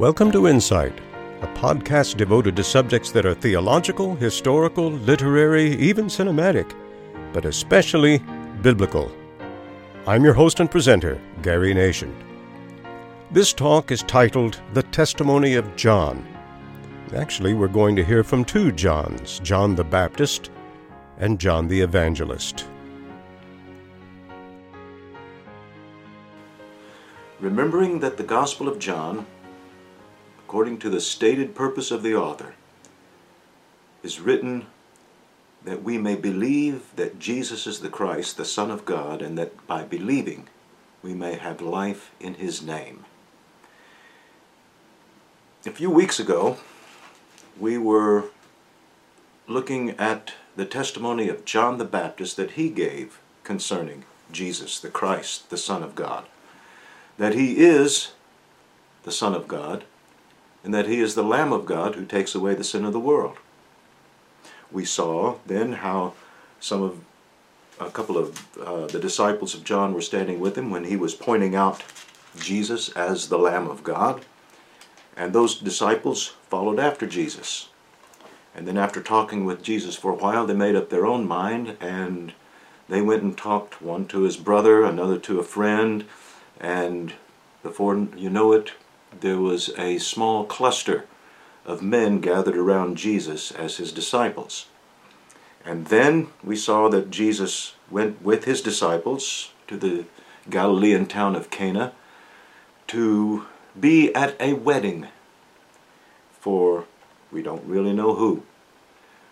Welcome to Insight, a podcast devoted to subjects that are theological, historical, literary, even cinematic, but especially biblical. I'm your host and presenter, Gary Nation. This talk is titled The Testimony of John. Actually, we're going to hear from two Johns John the Baptist and John the Evangelist. Remembering that the Gospel of John according to the stated purpose of the author, is written that we may believe that Jesus is the Christ, the Son of God, and that by believing we may have life in his name. A few weeks ago, we were looking at the testimony of John the Baptist that he gave concerning Jesus, the Christ, the Son of God. That he is the Son of God, and that he is the Lamb of God who takes away the sin of the world. We saw then how some of a couple of uh, the disciples of John were standing with him when he was pointing out Jesus as the Lamb of God. And those disciples followed after Jesus. And then, after talking with Jesus for a while, they made up their own mind and they went and talked one to his brother, another to a friend, and before you know it, there was a small cluster of men gathered around Jesus as his disciples. And then we saw that Jesus went with his disciples to the Galilean town of Cana to be at a wedding for we don't really know who.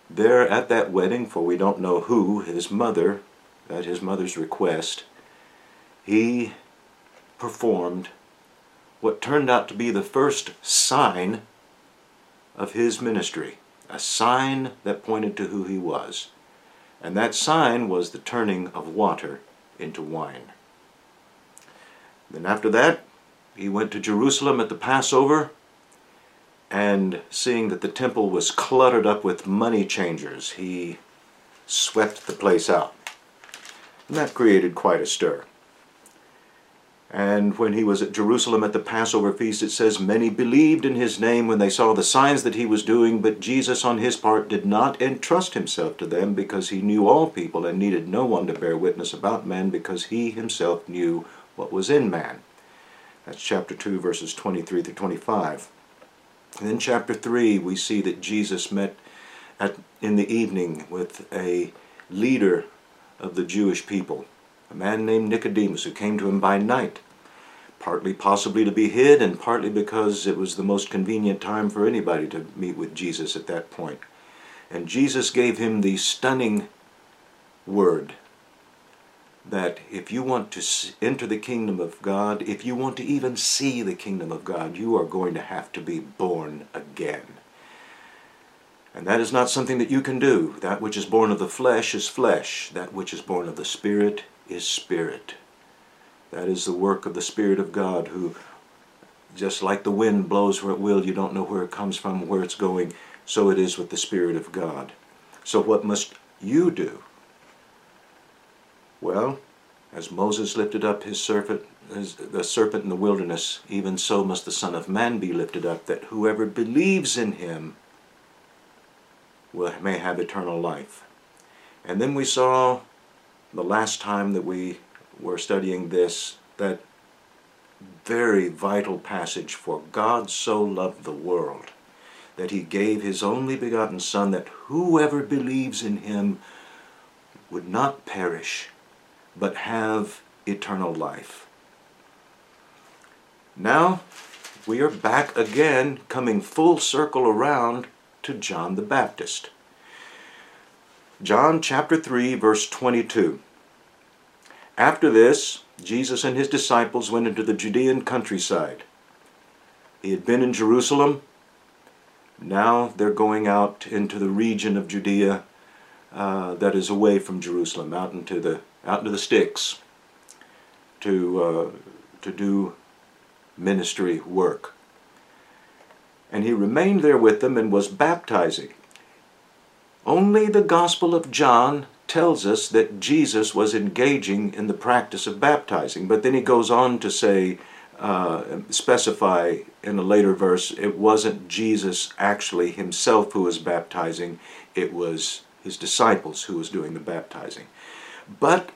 There at that wedding, for we don't know who, his mother, at his mother's request, he performed what turned out to be the first sign of his ministry, a sign that pointed to who he was. And that sign was the turning of water into wine. Then after that, he went to Jerusalem at the Passover, and seeing that the temple was cluttered up with money changers, he swept the place out. And that created quite a stir. And when he was at Jerusalem at the Passover feast, it says, Many believed in his name when they saw the signs that he was doing, but Jesus on his part did not entrust himself to them because he knew all people and needed no one to bear witness about men because he himself knew what was in man. That's chapter 2, verses 23 through 25. And in chapter 3, we see that Jesus met at, in the evening with a leader of the Jewish people a man named Nicodemus who came to him by night, partly possibly to be hid and partly because it was the most convenient time for anybody to meet with Jesus at that point. And Jesus gave him the stunning word that if you want to enter the kingdom of God, if you want to even see the kingdom of God, you are going to have to be born again. And that is not something that you can do. That which is born of the flesh is flesh. That which is born of the Spirit is Spirit. That is the work of the Spirit of God, who, just like the wind blows where it will, you don't know where it comes from, where it's going, so it is with the Spirit of God. So, what must you do? Well, as Moses lifted up his serpent, his, the serpent in the wilderness, even so must the Son of Man be lifted up, that whoever believes in him will, may have eternal life. And then we saw the last time that we were studying this, that very vital passage, for God so loved the world that he gave his only begotten Son, that whoever believes in him would not perish, but have eternal life. Now, we are back again, coming full circle around to John the Baptist. John chapter 3, verse 22. After this, Jesus and his disciples went into the Judean countryside. He had been in Jerusalem. Now they're going out into the region of Judea uh, that is away from Jerusalem, out into the out into the sticks, to uh, to do ministry work. And he remained there with them and was baptizing. Only the Gospel of John tells us that Jesus was engaging in the practice of baptizing. But then he goes on to say uh, specify in a later verse it wasn't Jesus actually himself who was baptizing, it was his disciples who was doing the baptizing. But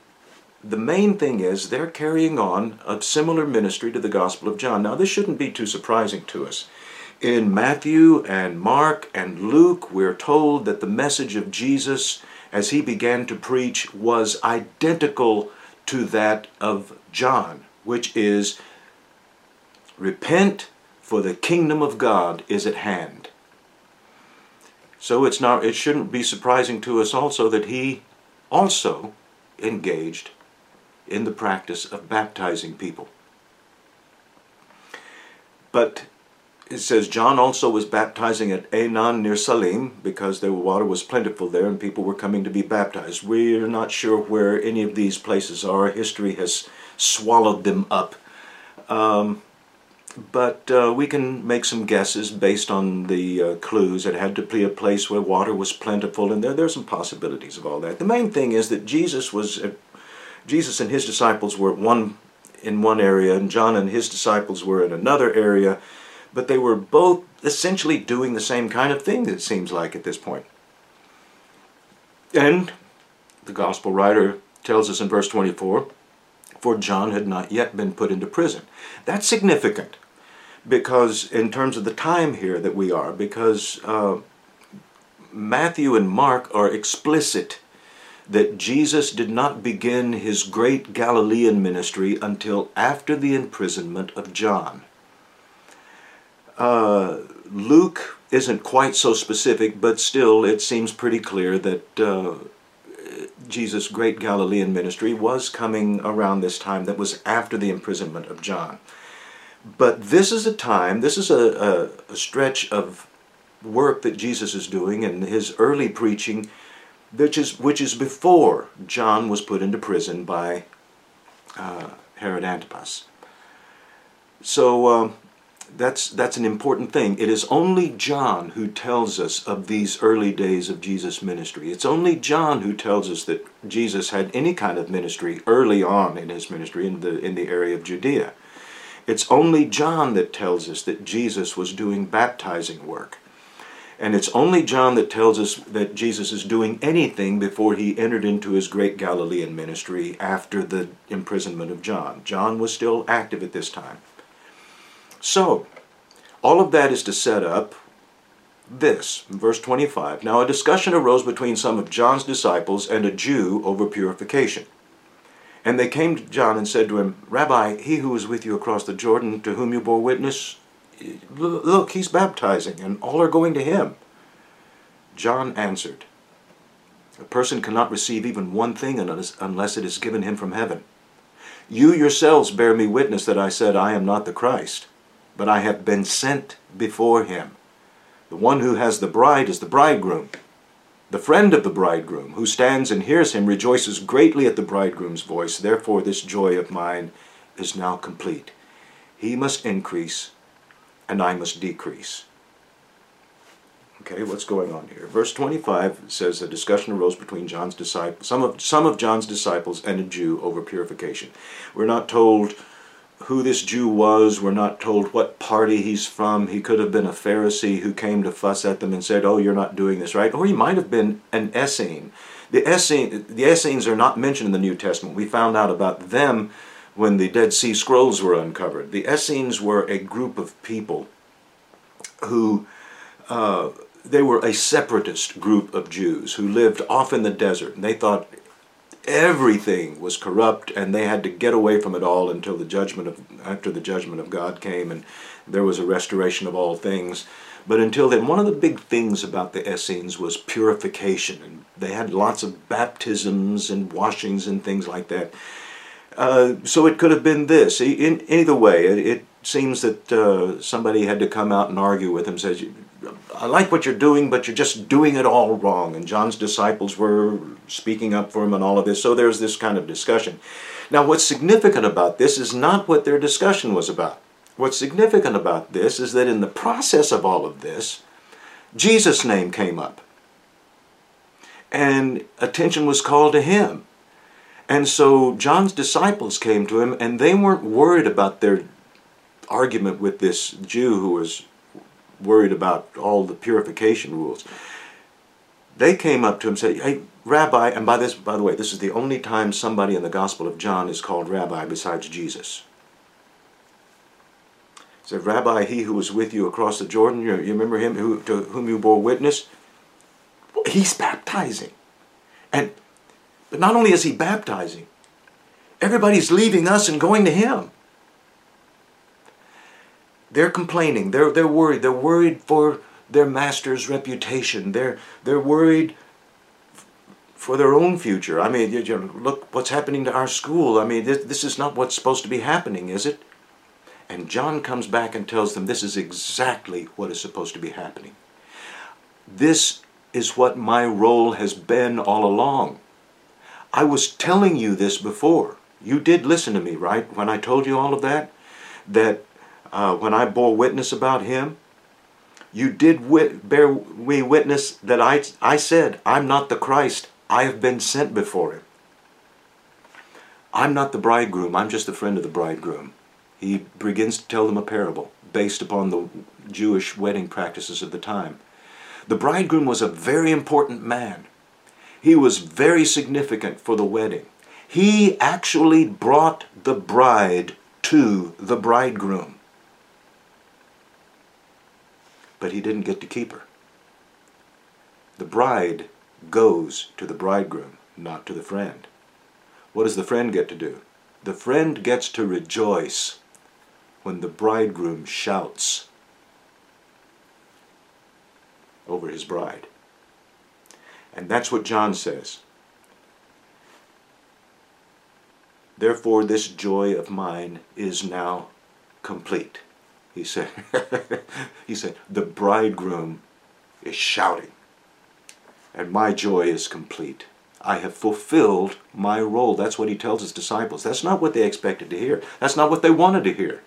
the main thing is they're carrying on a similar ministry to the Gospel of John. Now, this shouldn't be too surprising to us. In Matthew and Mark and Luke, we're told that the message of Jesus as he began to preach was identical to that of John, which is repent for the kingdom of God is at hand. So it's not it shouldn't be surprising to us also that he also engaged in the practice of baptizing people. But it says John also was baptizing at Aenon near Salim because the water was plentiful there and people were coming to be baptized. We're not sure where any of these places are. History has swallowed them up. Um, but uh, we can make some guesses based on the uh, clues. It had to be a place where water was plentiful, and there, there are some possibilities of all that. The main thing is that Jesus was, Jesus and his disciples were one in one area, and John and his disciples were in another area, but they were both essentially doing the same kind of thing. It seems like at this point. And the gospel writer tells us in verse 24, for John had not yet been put into prison. That's significant because in terms of the time here that we are, because uh, Matthew and Mark are explicit that Jesus did not begin his great Galilean ministry until after the imprisonment of John. Uh, Luke isn't quite so specific, but still it seems pretty clear that uh, Jesus' great Galilean ministry was coming around this time that was after the imprisonment of John. But this is a time, this is a, a, a stretch of work that Jesus is doing in his early preaching, which is, which is before John was put into prison by uh, Herod Antipas. So uh, that's, that's an important thing. It is only John who tells us of these early days of Jesus' ministry. It's only John who tells us that Jesus had any kind of ministry early on in his ministry in the, in the area of Judea. It's only John that tells us that Jesus was doing baptizing work. And it's only John that tells us that Jesus is doing anything before he entered into his great Galilean ministry after the imprisonment of John. John was still active at this time. So, all of that is to set up this, verse 25. Now, a discussion arose between some of John's disciples and a Jew over purification. And they came to John and said to him, Rabbi, he who was with you across the Jordan, to whom you bore witness, look, he's baptizing, and all are going to him. John answered, A person cannot receive even one thing unless it is given him from heaven. You yourselves bear me witness that I said, I am not the Christ, but I have been sent before him. The one who has the bride is the bridegroom. The friend of the bridegroom, who stands and hears him, rejoices greatly at the bridegroom's voice. Therefore, this joy of mine is now complete. He must increase, and I must decrease. Okay, what's going on here? Verse 25 says a discussion arose between John's disciples, some of, some of John's disciples and a Jew over purification. We're not told who this Jew was. We're not told what party he's from. He could have been a Pharisee who came to fuss at them and said, "Oh, you're not doing this right," or he might have been an Essene. The Essene, the Essenes are not mentioned in the New Testament. We found out about them when the Dead Sea Scrolls were uncovered. The Essenes were a group of people who. Uh, they were a separatist group of Jews who lived off in the desert. And they thought everything was corrupt and they had to get away from it all until the judgment of after the judgment of God came and there was a restoration of all things. But until then one of the big things about the Essenes was purification and they had lots of baptisms and washings and things like that. Uh, so it could have been this. In either way it, it seems that uh, somebody had to come out and argue with him says I like what you're doing, but you're just doing it all wrong. And John's disciples were speaking up for him and all of this. So there's this kind of discussion. Now, what's significant about this is not what their discussion was about. What's significant about this is that in the process of all of this, Jesus' name came up. And attention was called to him. And so John's disciples came to him, and they weren't worried about their argument with this Jew who was worried about all the purification rules. They came up to him and said, Hey, Rabbi, and by this, by the way, this is the only time somebody in the Gospel of John is called Rabbi besides Jesus. He said, Rabbi, he who was with you across the Jordan, you, you remember him who, to whom you bore witness? He's baptizing. And but not only is he baptizing, everybody's leaving us and going to him. They're complaining. They're, they're worried. They're worried for their master's reputation. They're, they're worried for their own future. I mean, you know, look what's happening to our school. I mean, this, this is not what's supposed to be happening, is it? And John comes back and tells them this is exactly what is supposed to be happening. This is what my role has been all along. I was telling you this before. You did listen to me, right? When I told you all of that? That uh, when I bore witness about him, you did wit- bear me witness that I, I said, I'm not the Christ. I have been sent before him. I'm not the bridegroom. I'm just the friend of the bridegroom. He begins to tell them a parable based upon the Jewish wedding practices of the time. The bridegroom was a very important man. He was very significant for the wedding. He actually brought the bride to the bridegroom. But he didn't get to keep her. The bride goes to the bridegroom, not to the friend. What does the friend get to do? The friend gets to rejoice when the bridegroom shouts over his bride. And that's what John says. Therefore, this joy of mine is now complete. He said, he said, the bridegroom is shouting, and my joy is complete. I have fulfilled my role. That's what he tells his disciples. That's not what they expected to hear. That's not what they wanted to hear.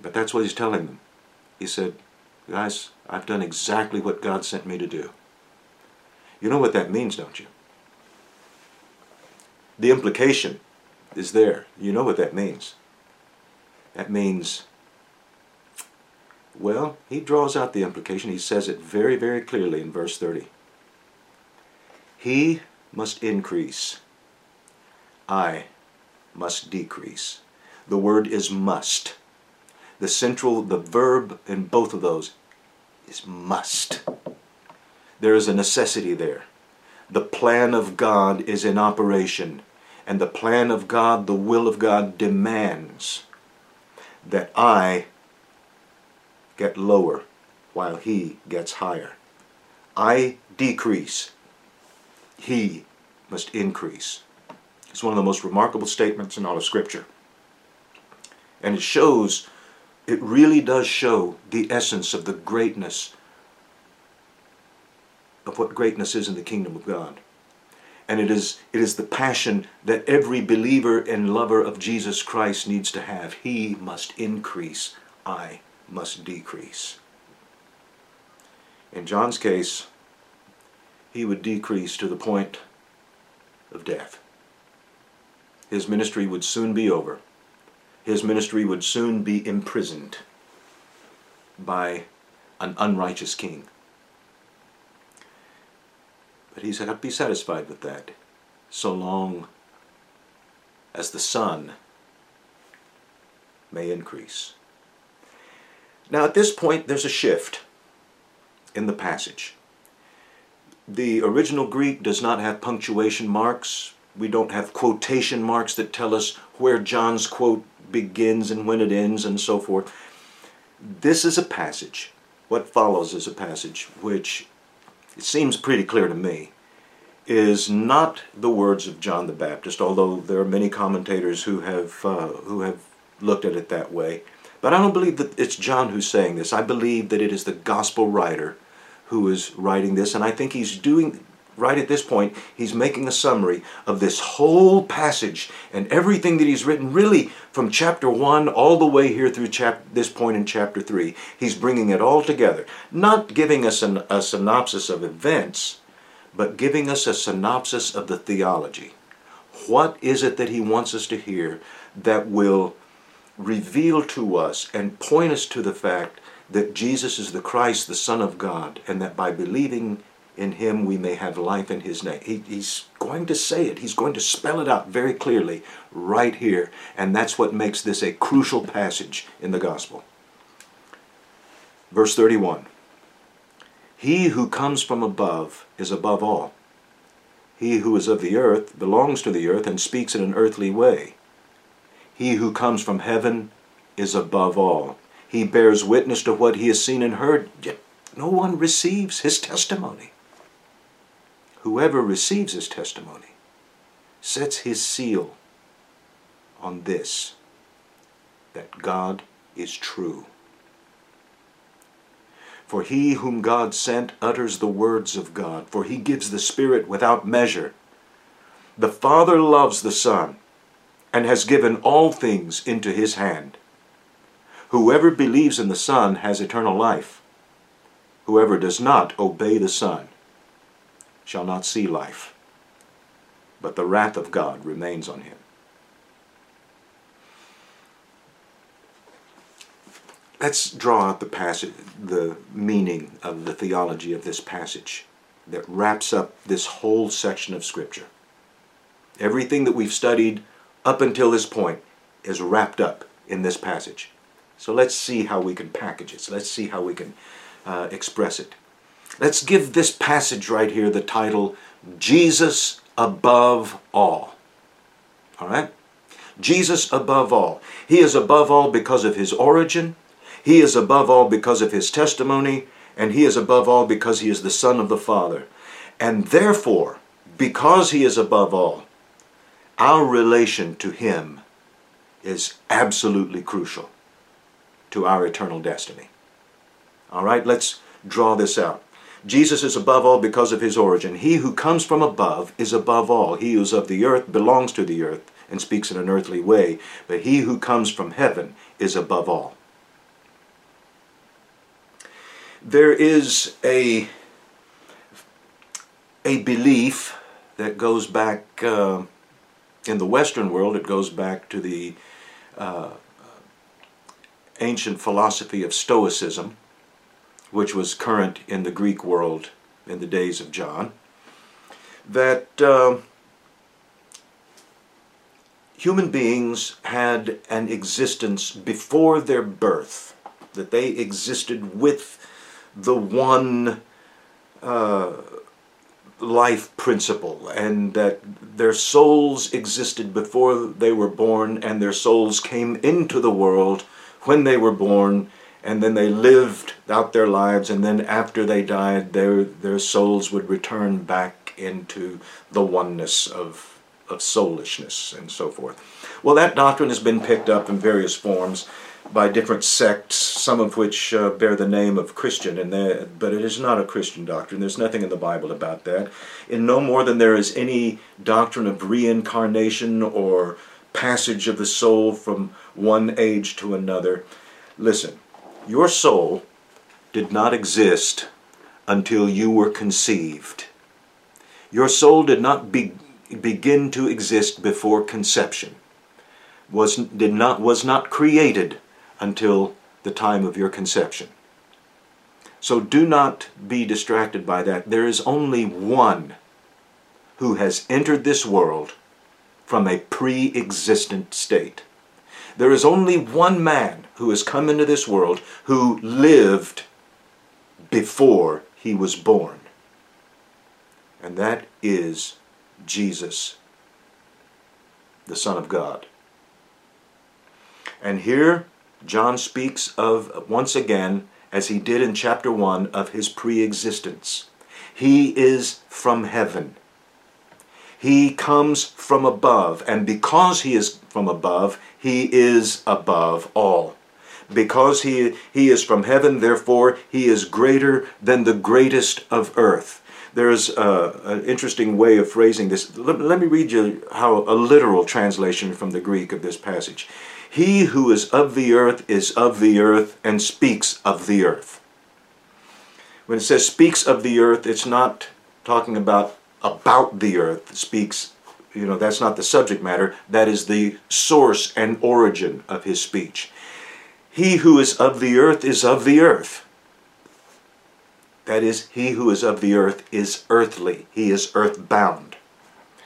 But that's what he's telling them. He said, Guys, I've done exactly what God sent me to do. You know what that means, don't you? The implication is there. You know what that means. That means, well, he draws out the implication. He says it very, very clearly in verse 30. He must increase. I must decrease. The word is must. The central, the verb in both of those is must. There is a necessity there. The plan of God is in operation, and the plan of God, the will of God, demands that I get lower while He gets higher. I decrease, He must increase. It's one of the most remarkable statements in all of Scripture. And it shows it really does show the essence of the greatness of what greatness is in the kingdom of God. And it is, it is the passion that every believer and lover of Jesus Christ needs to have. He must increase, I must decrease. In John's case, he would decrease to the point of death. His ministry would soon be over his ministry would soon be imprisoned by an unrighteous king. But he's got to be satisfied with that so long as the Son may increase. Now, at this point, there's a shift in the passage. The original Greek does not have punctuation marks. We don't have quotation marks that tell us where John's quote begins and when it ends and so forth. This is a passage. What follows is a passage which it seems pretty clear to me is not the words of John the Baptist, although there are many commentators who have uh, who have looked at it that way. But I don't believe that it's John who's saying this. I believe that it is the gospel writer who is writing this, and I think he's doing right at this point, he's making a summary of this whole passage and everything that he's written, really from chapter 1 all the way here through chap- this point in chapter 3. He's bringing it all together, not giving us an, a synopsis of events, but giving us a synopsis of the theology. What is it that he wants us to hear that will reveal to us and point us to the fact that Jesus is the Christ, the Son of God, and that by believing in him we may have life in his name. He, he's going to say it. He's going to spell it out very clearly right here. And that's what makes this a crucial passage in the gospel. Verse 31 He who comes from above is above all. He who is of the earth belongs to the earth and speaks in an earthly way. He who comes from heaven is above all. He bears witness to what he has seen and heard, yet no one receives his testimony. Whoever receives his testimony sets his seal on this that God is true. For he whom God sent utters the words of God, for he gives the Spirit without measure. The Father loves the Son and has given all things into his hand. Whoever believes in the Son has eternal life. Whoever does not obey the Son shall not see life, but the wrath of God remains on him. Let's draw out the passage, the meaning of the theology of this passage that wraps up this whole section of Scripture. Everything that we've studied up until this point is wrapped up in this passage. So let's see how we can package it. So let's see how we can uh, express it. Let's give this passage right here the title Jesus Above All. All right? Jesus above all. He is above all because of his origin. He is above all because of his testimony. And he is above all because he is the Son of the Father. And therefore, because he is above all, our relation to him is absolutely crucial to our eternal destiny. All right, let's draw this out. Jesus is above all because of his origin. He who comes from above is above all. He who is of the earth belongs to the earth and speaks in an earthly way, but he who comes from heaven is above all. There is a, a belief that goes back uh, in the Western world, it goes back to the uh, ancient philosophy of Stoicism which was current in the Greek world in the days of John, that uh, human beings had an existence before their birth, that they existed with the one uh, life principle, and that their souls existed before they were born, and their souls came into the world when they were born and then they lived out their lives, and then after they died, their, their souls would return back into the oneness of, of soulishness and so forth. Well, that doctrine has been picked up in various forms by different sects, some of which uh, bear the name of Christian, and but it is not a Christian doctrine. There's nothing in the Bible about that. In no more than there is any doctrine of reincarnation or passage of the soul from one age to another. Listen, your soul did not exist until you were conceived. Your soul did not be, begin to exist before conception. Was, did not, was not created until the time of your conception. So do not be distracted by that. There is only one who has entered this world from a pre existent state. There is only one man who has come into this world who lived before he was born. And that is Jesus, the Son of God. And here John speaks of, once again, as he did in chapter 1, of his pre existence. He is from heaven. He comes from above, and because he is from above, he is above all. Because he, he is from heaven, therefore, he is greater than the greatest of earth. There's uh, an interesting way of phrasing this. Let, let me read you how a literal translation from the Greek of this passage. He who is of the earth is of the earth and speaks of the earth. When it says speaks of the earth, it's not talking about about the earth, it speaks you know, that's not the subject matter. That is the source and origin of his speech. He who is of the earth is of the earth. That is, he who is of the earth is earthly. He is earthbound.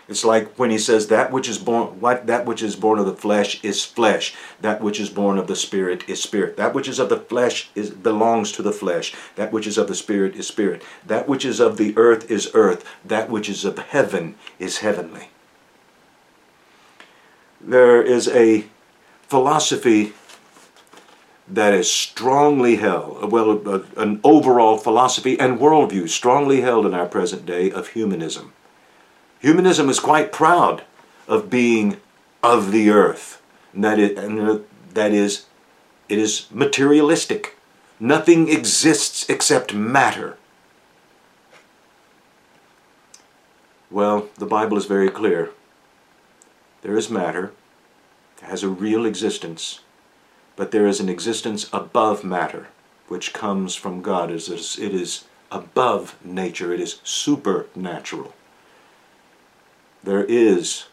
It's like when he says that which is born what that which is born of the flesh is flesh. That which is born of the spirit is spirit. That which is of the flesh is belongs to the flesh. That which is of the spirit is spirit. That which is of the earth is earth. That which is of heaven is heavenly. There is a philosophy that is strongly held, well, an overall philosophy and worldview strongly held in our present day of humanism. Humanism is quite proud of being of the earth. And that is, and that is it is materialistic. Nothing exists except matter. Well, the Bible is very clear. There is matter, it has a real existence, but there is an existence above matter, which comes from God. It is above nature, it is supernatural there is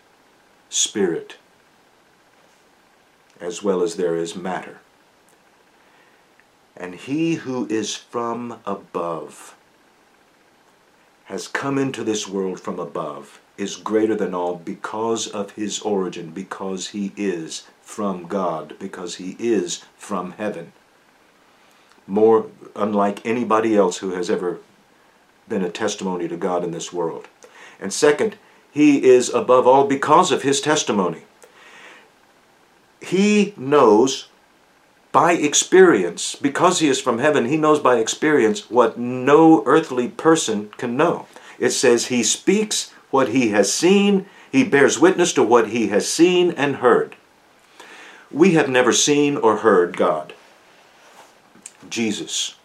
spirit as well as there is matter. And he who is from above has come into this world from above, is greater than all because of his origin, because he is from God, because he is from heaven. More unlike anybody else who has ever been a testimony to God in this world. And second, he is above all because of his testimony. He knows by experience, because he is from heaven, he knows by experience what no earthly person can know. It says he speaks what he has seen, he bears witness to what he has seen and heard. We have never seen or heard God. Jesus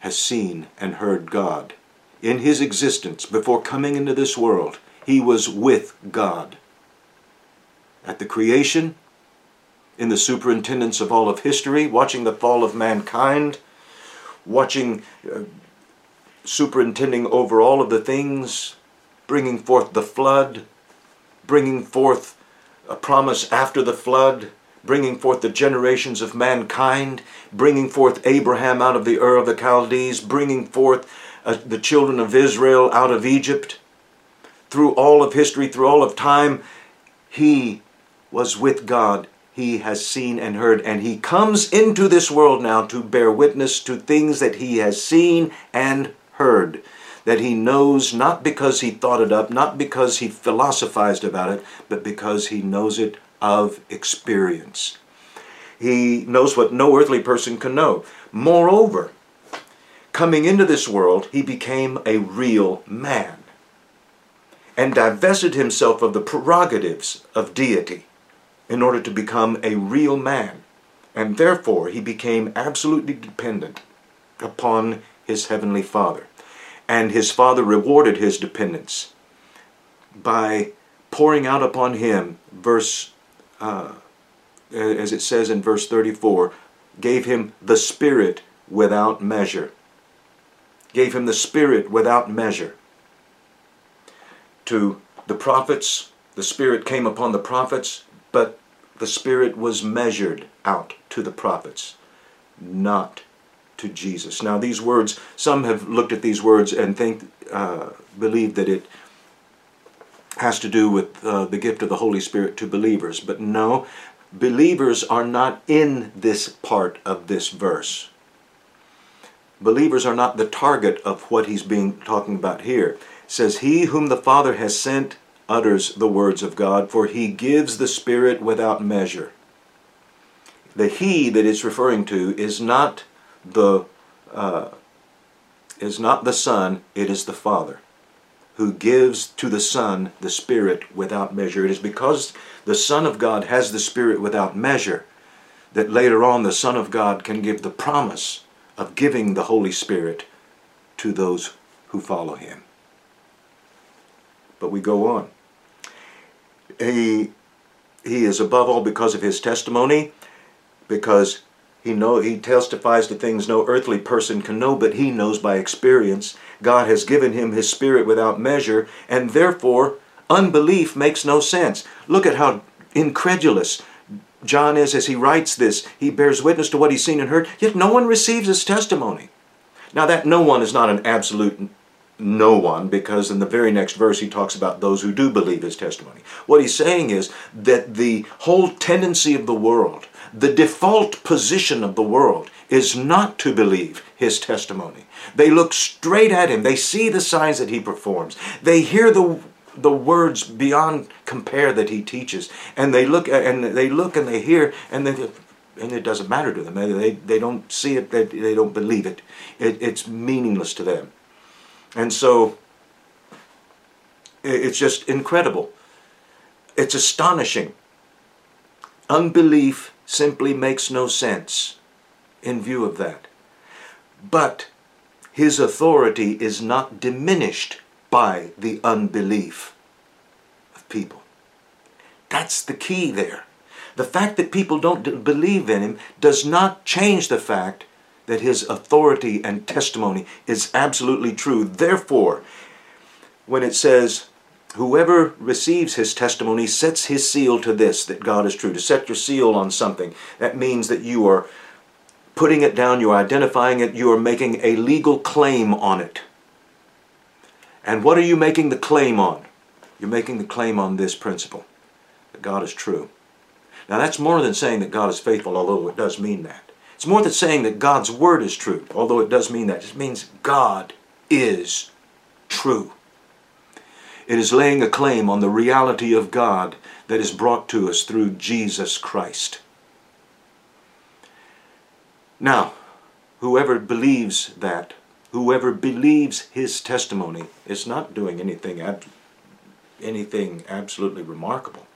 has seen and heard God in his existence before coming into this world he was with God. At the creation, in the superintendence of all of history, watching the fall of mankind, watching, uh, superintending over all of the things, bringing forth the flood, bringing forth a promise after the flood, bringing forth the generations of mankind, bringing forth Abraham out of the Ur of the Chaldees, bringing forth uh, the children of Israel out of Egypt, through all of history, through all of time, he was with God. He has seen and heard, and he comes into this world now to bear witness to things that he has seen and heard. That he knows not because he thought it up, not because he philosophized about it, but because he knows it of experience. He knows what no earthly person can know. Moreover, coming into this world, he became a real man and divested himself of the prerogatives of deity in order to become a real man. And therefore, he became absolutely dependent upon his heavenly Father. And his Father rewarded his dependence by pouring out upon him, verse, uh, as it says in verse 34, gave him the Spirit without measure. Gave him the Spirit without measure to the prophets, the Spirit came upon the prophets, but the Spirit was measured out to the prophets, not to Jesus. Now, these words, some have looked at these words and think, uh, believe that it has to do with uh, the gift of the Holy Spirit to believers, but no, believers are not in this part of this verse. Believers are not the target of what he's being talking about here says, He whom the Father has sent utters the words of God, for he gives the Spirit without measure. The He that it's referring to is not the uh, is not the Son, it is the Father who gives to the Son the Spirit without measure. It is because the Son of God has the Spirit without measure that later on the Son of God can give the promise of giving the Holy Spirit to those who follow him. But we go on. He, he is above all because of his testimony, because he know he testifies to things no earthly person can know, but he knows by experience. God has given him his spirit without measure, and therefore, Unbelief makes no sense. Look at how incredulous John is as he writes this. He bears witness to what he's seen and heard, yet no one receives his testimony. Now, that no one is not an absolute no one, because in the very next verse he talks about those who do believe his testimony. What he's saying is that the whole tendency of the world, the default position of the world, is not to believe his testimony. They look straight at him, they see the signs that he performs, they hear the the words beyond compare that he teaches and they look and they look and they hear and they and it doesn't matter to them they, they don't see it they, they don't believe it. it it's meaningless to them and so it's just incredible. It's astonishing. Unbelief simply makes no sense in view of that. But his authority is not diminished by the unbelief of people. That's the key there. The fact that people don't believe in him does not change the fact that his authority and testimony is absolutely true. Therefore, when it says, Whoever receives his testimony sets his seal to this, that God is true. To set your seal on something, that means that you are putting it down, you're identifying it, you are making a legal claim on it. And what are you making the claim on? You're making the claim on this principle that God is true. Now, that's more than saying that God is faithful, although it does mean that. It's more than saying that God's word is true, although it does mean that. It means God is true. It is laying a claim on the reality of God that is brought to us through Jesus Christ. Now, whoever believes that, whoever believes his testimony, is not doing anything, anything absolutely remarkable.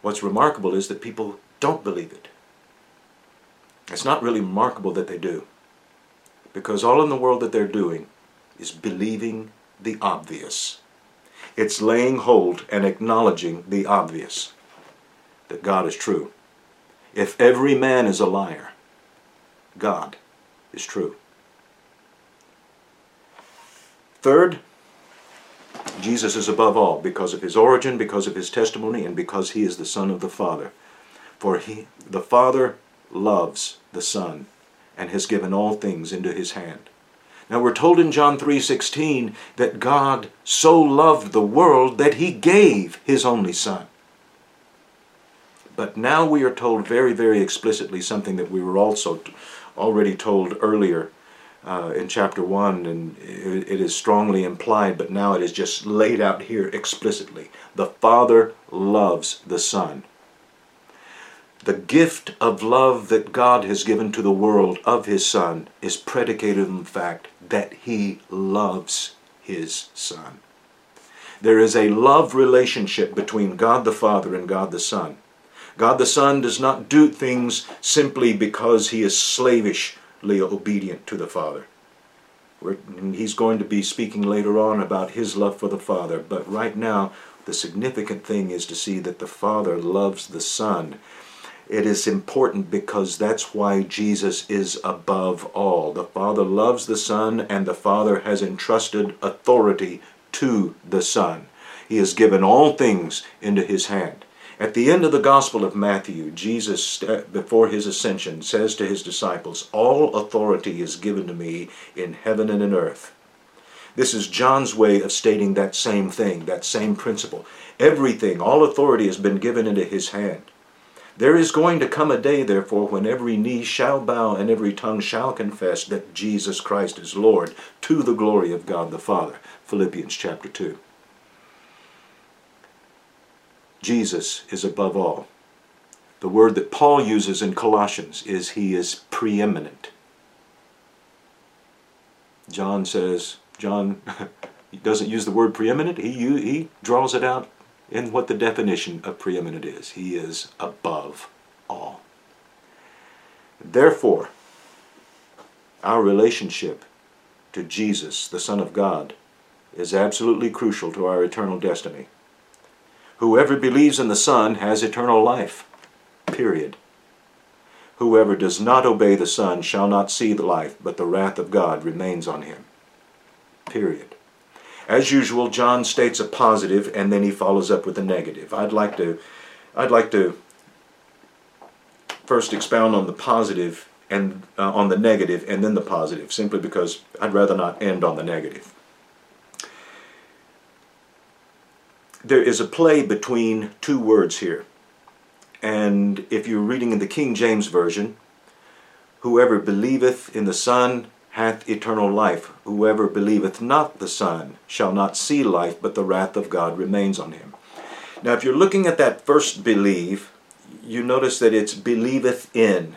What's remarkable is that people don't believe it. It's not really remarkable that they do. Because all in the world that they're doing is believing the obvious. It's laying hold and acknowledging the obvious that God is true. If every man is a liar, God is true. Third, Jesus is above all because of his origin, because of his testimony, and because he is the Son of the Father. For he, the Father loves the Son and has given all things into his hand. Now we're told in John 3:16 that God so loved the world that he gave his only son. But now we are told very very explicitly something that we were also already told earlier uh, in chapter 1 and it, it is strongly implied but now it is just laid out here explicitly. The Father loves the Son the gift of love that God has given to the world of His Son is predicated on the fact that He loves His Son. There is a love relationship between God the Father and God the Son. God the Son does not do things simply because He is slavishly obedient to the Father. he's going to be speaking later on about His love for the Father, but right now the significant thing is to see that the Father loves the Son it is important because that's why Jesus is above all. The Father loves the Son, and the Father has entrusted authority to the Son. He has given all things into his hand. At the end of the Gospel of Matthew, Jesus, uh, before his ascension, says to his disciples, All authority is given to me in heaven and in earth. This is John's way of stating that same thing, that same principle. Everything, all authority has been given into his hand. There is going to come a day, therefore, when every knee shall bow and every tongue shall confess that Jesus Christ is Lord to the glory of God the Father. Philippians chapter 2. Jesus is above all. The word that Paul uses in Colossians is he is preeminent. John says, John doesn't use the word preeminent, he, he draws it out in what the definition of preeminent is. He is above all. Therefore, our relationship to Jesus, the Son of God, is absolutely crucial to our eternal destiny. Whoever believes in the Son has eternal life. Period. Whoever does not obey the Son shall not see the life, but the wrath of God remains on him. Period. As usual, John states a positive and then he follows up with a negative. I'd like to I'd like to first expound on the positive and uh, on the negative and then the positive simply because I'd rather not end on the negative. There is a play between two words here. And if you're reading in the King James Version, whoever believeth in the Son hath eternal life. Whoever believeth not the Son shall not see life, but the wrath of God remains on him. Now, if you're looking at that first believe, you notice that it's believeth in.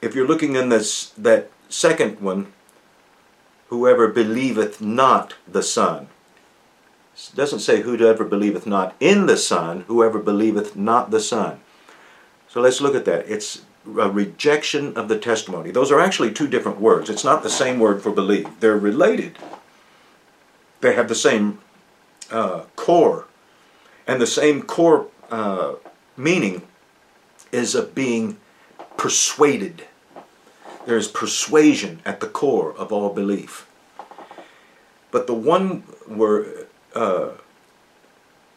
If you're looking in this that second one, whoever believeth not the Son. It doesn't say whoever believeth not in the Son, whoever believeth not the Son. So let's look at that. It's a rejection of the testimony. Those are actually two different words. It's not the same word for believe. They're related. They have the same uh, core, and the same core uh, meaning is of being persuaded. There is persuasion at the core of all belief. But the one word, uh,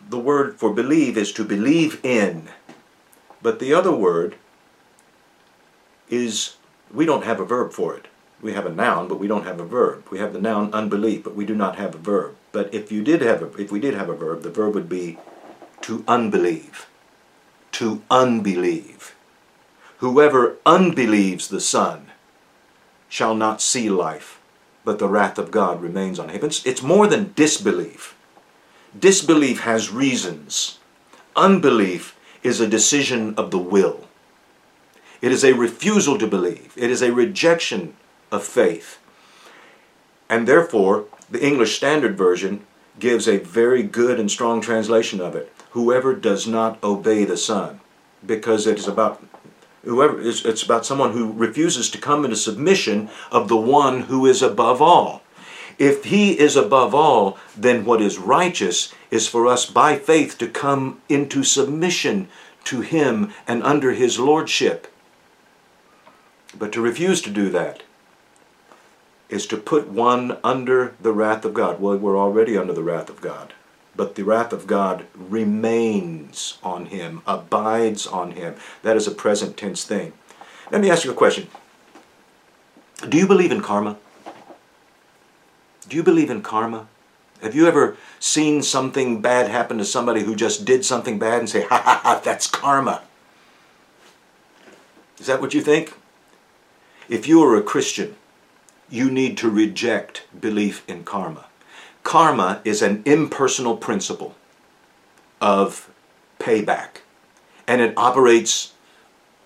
the word for believe is to believe in. But the other word is we don't have a verb for it. We have a noun, but we don't have a verb. We have the noun unbelief, but we do not have a verb. But if you did have a, if we did have a verb, the verb would be to unbelieve. To unbelieve. Whoever unbelieves the Son shall not see life, but the wrath of God remains on him. It's, it's more than disbelief. Disbelief has reasons. Unbelief is a decision of the will. It is a refusal to believe. It is a rejection of faith. And therefore, the English Standard Version gives a very good and strong translation of it. Whoever does not obey the Son, because it is about whoever it's about someone who refuses to come into submission of the one who is above all. If he is above all, then what is righteous is for us by faith to come into submission to him and under his lordship. But to refuse to do that is to put one under the wrath of God. Well, we're already under the wrath of God. But the wrath of God remains on him, abides on him. That is a present tense thing. Let me ask you a question. Do you believe in karma? Do you believe in karma? Have you ever seen something bad happen to somebody who just did something bad and say, ha ha ha, that's karma? Is that what you think? If you are a Christian, you need to reject belief in karma. Karma is an impersonal principle of payback, and it operates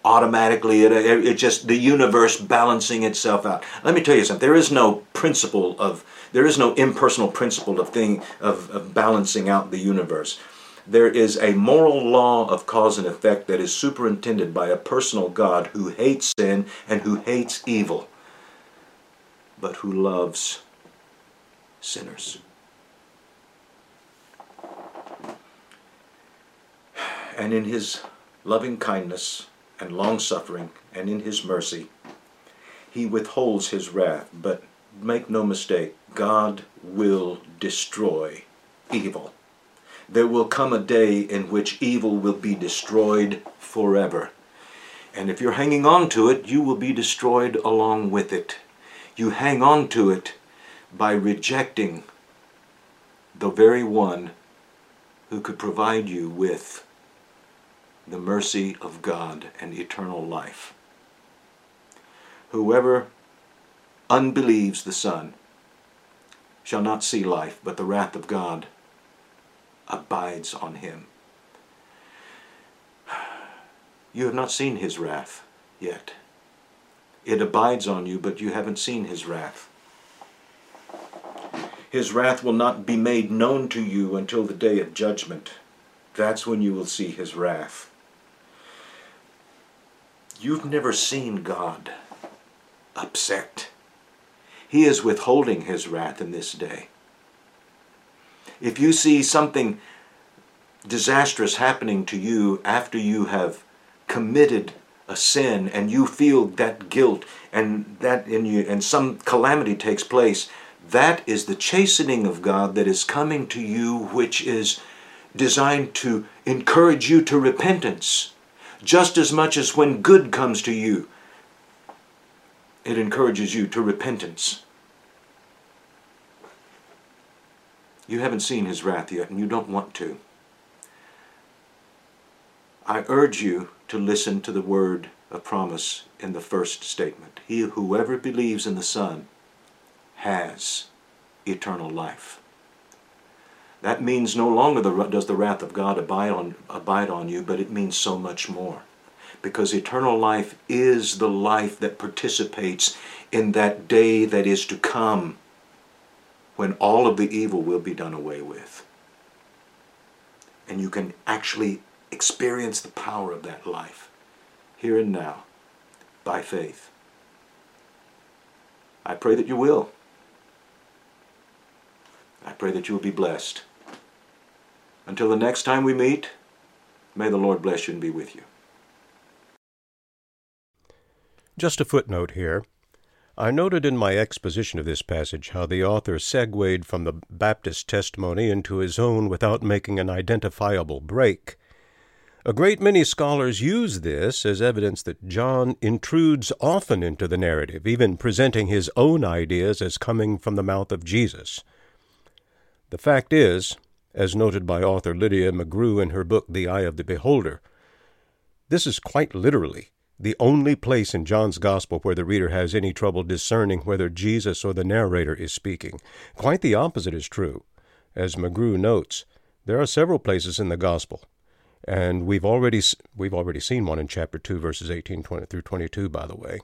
automatically. It, it, just the universe balancing itself out. Let me tell you something. There is no principle of there is no impersonal principle of thing of, of balancing out the universe there is a moral law of cause and effect that is superintended by a personal God who hates sin and who hates evil, but who loves sinners. And in his loving kindness and long suffering and in his mercy, he withholds his wrath. But make no mistake, God will destroy evil there will come a day in which evil will be destroyed forever. And if you're hanging on to it, you will be destroyed along with it. You hang on to it by rejecting the very one who could provide you with the mercy of God and eternal life. Whoever unbelieves the Son shall not see life, but the wrath of God abides on him. You have not seen his wrath yet. It abides on you, but you haven't seen his wrath. His wrath will not be made known to you until the day of judgment. That's when you will see his wrath. You've never seen God upset. He is withholding his wrath in this day. If you see something disastrous happening to you after you have committed a sin and you feel that guilt and that in you and some calamity takes place That is the chastening of God that is coming to you, which is designed to encourage you to repentance, just as much as when good comes to you, it encourages you to repentance. You haven't seen his wrath yet, and you don't want to. I urge you to listen to the word of promise in the first statement. He whoever believes in the Son has eternal life. That means no longer the, does the wrath of God abide on, abide on you, but it means so much more. Because eternal life is the life that participates in that day that is to come when all of the evil will be done away with. And you can actually experience the power of that life here and now by faith. I pray that you will. I pray that you will be blessed. Until the next time we meet, may the Lord bless you and be with you. Just a footnote here. I noted in my exposition of this passage how the author segued from the Baptist testimony into his own without making an identifiable break. A great many scholars use this as evidence that John intrudes often into the narrative, even presenting his own ideas as coming from the mouth of Jesus. The fact is, as noted by author Lydia McGrew in her book The Eye of the Beholder, this is quite literally the only place in John's Gospel where the reader has any trouble discerning whether Jesus or the narrator is speaking. Quite the opposite is true. As McGrew notes, there are several places in the Gospel and we've already we've already seen one in chapter 2 verses 18 20 through 22 by the way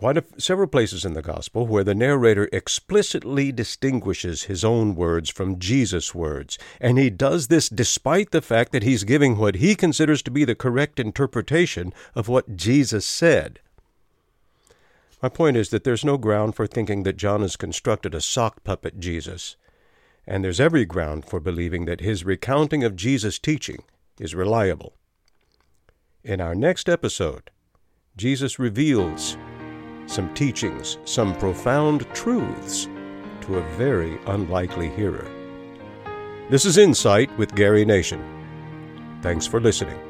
quite several places in the gospel where the narrator explicitly distinguishes his own words from Jesus' words. And he does this despite the fact that he's giving what he considers to be the correct interpretation of what Jesus said. My point is that there's no ground for thinking that John has constructed a sock puppet Jesus. And there's every ground for believing that his recounting of Jesus' teaching is reliable. In our next episode, Jesus reveals some teachings, some profound truths to a very unlikely hearer. This is Insight with Gary Nation. Thanks for listening.